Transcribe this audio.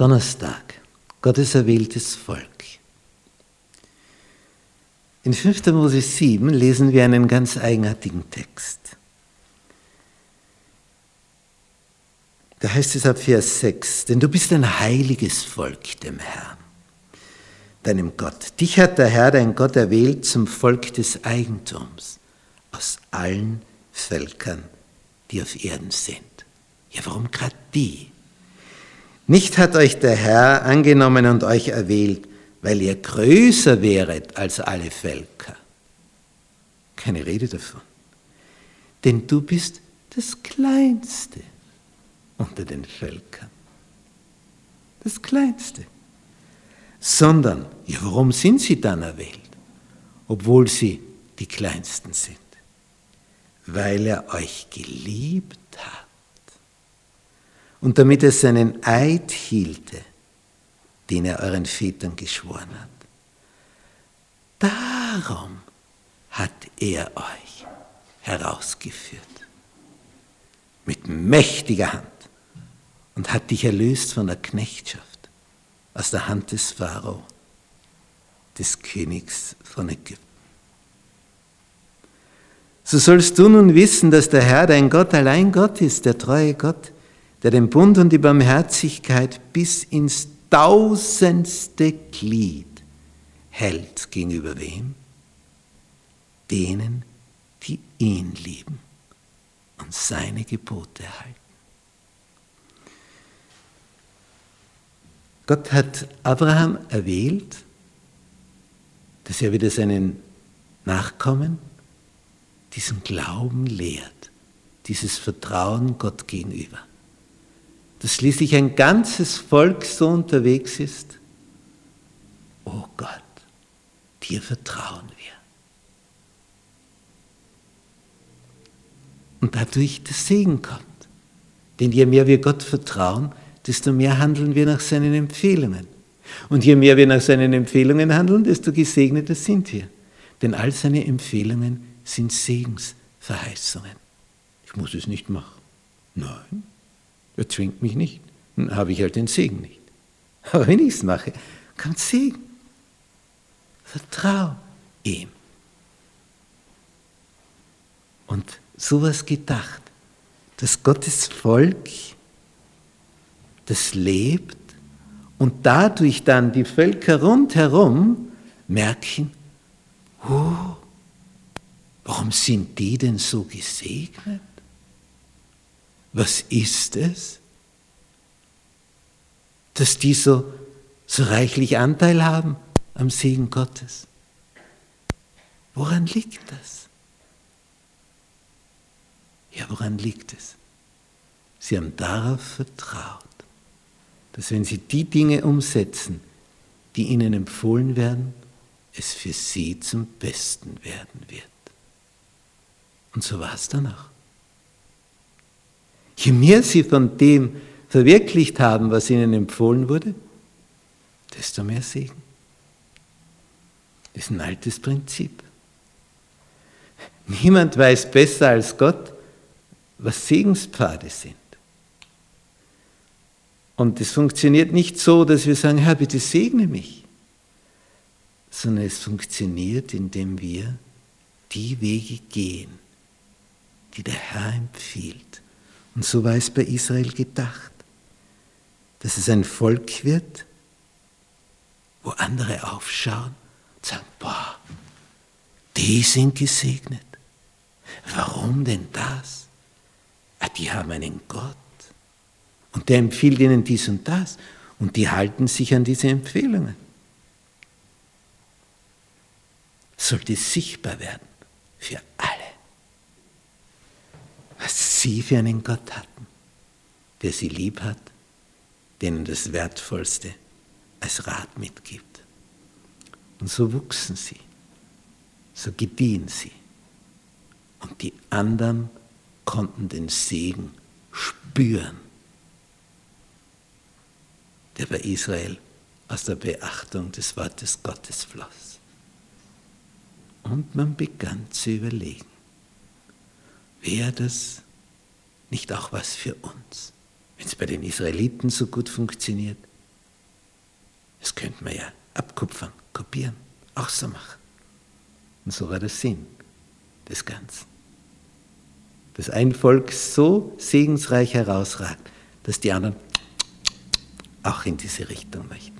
Donnerstag, Gottes erwähltes Volk. In 5. Mose 7 lesen wir einen ganz eigenartigen Text. Da heißt es ab Vers 6, denn du bist ein heiliges Volk dem Herrn, deinem Gott. Dich hat der Herr, dein Gott, erwählt zum Volk des Eigentums aus allen Völkern, die auf Erden sind. Ja, warum gerade die? Nicht hat euch der Herr angenommen und euch erwählt, weil ihr größer wäret als alle Völker. Keine Rede davon. Denn du bist das Kleinste unter den Völkern. Das Kleinste. Sondern, ja, warum sind sie dann erwählt, obwohl sie die Kleinsten sind? Weil er euch geliebt hat. Und damit er seinen Eid hielte, den er euren Vätern geschworen hat. Darum hat er euch herausgeführt mit mächtiger Hand und hat dich erlöst von der Knechtschaft aus der Hand des Pharao, des Königs von Ägypten. So sollst du nun wissen, dass der Herr dein Gott allein Gott ist, der treue Gott, der den Bund und die Barmherzigkeit bis ins tausendste Glied hält gegenüber wem? Denen, die ihn lieben und seine Gebote halten. Gott hat Abraham erwählt, dass er wieder seinen Nachkommen diesen Glauben lehrt, dieses Vertrauen Gott gegenüber dass schließlich ein ganzes Volk so unterwegs ist, oh Gott, dir vertrauen wir. Und dadurch der Segen kommt. Denn je mehr wir Gott vertrauen, desto mehr handeln wir nach seinen Empfehlungen. Und je mehr wir nach seinen Empfehlungen handeln, desto gesegneter sind wir. Denn all seine Empfehlungen sind Segensverheißungen. Ich muss es nicht machen. Nein, er zwingt mich nicht. Dann habe ich halt den Segen nicht. Aber wenn ich es mache, kommt Segen. Vertrau ihm. Und sowas gedacht, dass Gottes Volk das lebt und dadurch dann die Völker rundherum merken, oh, warum sind die denn so gesegnet? Was ist es, dass die so, so reichlich Anteil haben am Segen Gottes? Woran liegt das? Ja, woran liegt es? Sie haben darauf vertraut, dass wenn sie die Dinge umsetzen, die ihnen empfohlen werden, es für sie zum Besten werden wird. Und so war es dann auch. Je mehr sie von dem verwirklicht haben, was ihnen empfohlen wurde, desto mehr Segen. Das ist ein altes Prinzip. Niemand weiß besser als Gott, was Segenspfade sind. Und es funktioniert nicht so, dass wir sagen, Herr, bitte segne mich, sondern es funktioniert, indem wir die Wege gehen, die der Herr empfiehlt. Und so war es bei Israel gedacht, dass es ein Volk wird, wo andere aufschauen und sagen, boah, die sind gesegnet. Warum denn das? Ah, die haben einen Gott und der empfiehlt ihnen dies und das und die halten sich an diese Empfehlungen. Sollte sichtbar werden für alle sie für einen Gott hatten, der sie lieb hat, denen das Wertvollste als Rat mitgibt. Und so wuchsen sie, so gediehen sie. Und die anderen konnten den Segen spüren, der bei Israel aus der Beachtung des Wortes Gottes floss. Und man begann zu überlegen, wäre das nicht auch was für uns? Wenn es bei den Israeliten so gut funktioniert, Das könnte man ja abkupfern, kopieren, auch so machen. Und so war der Sinn des Ganzen. Dass ein Volk so segensreich herausragt, dass die anderen auch in diese Richtung möchten.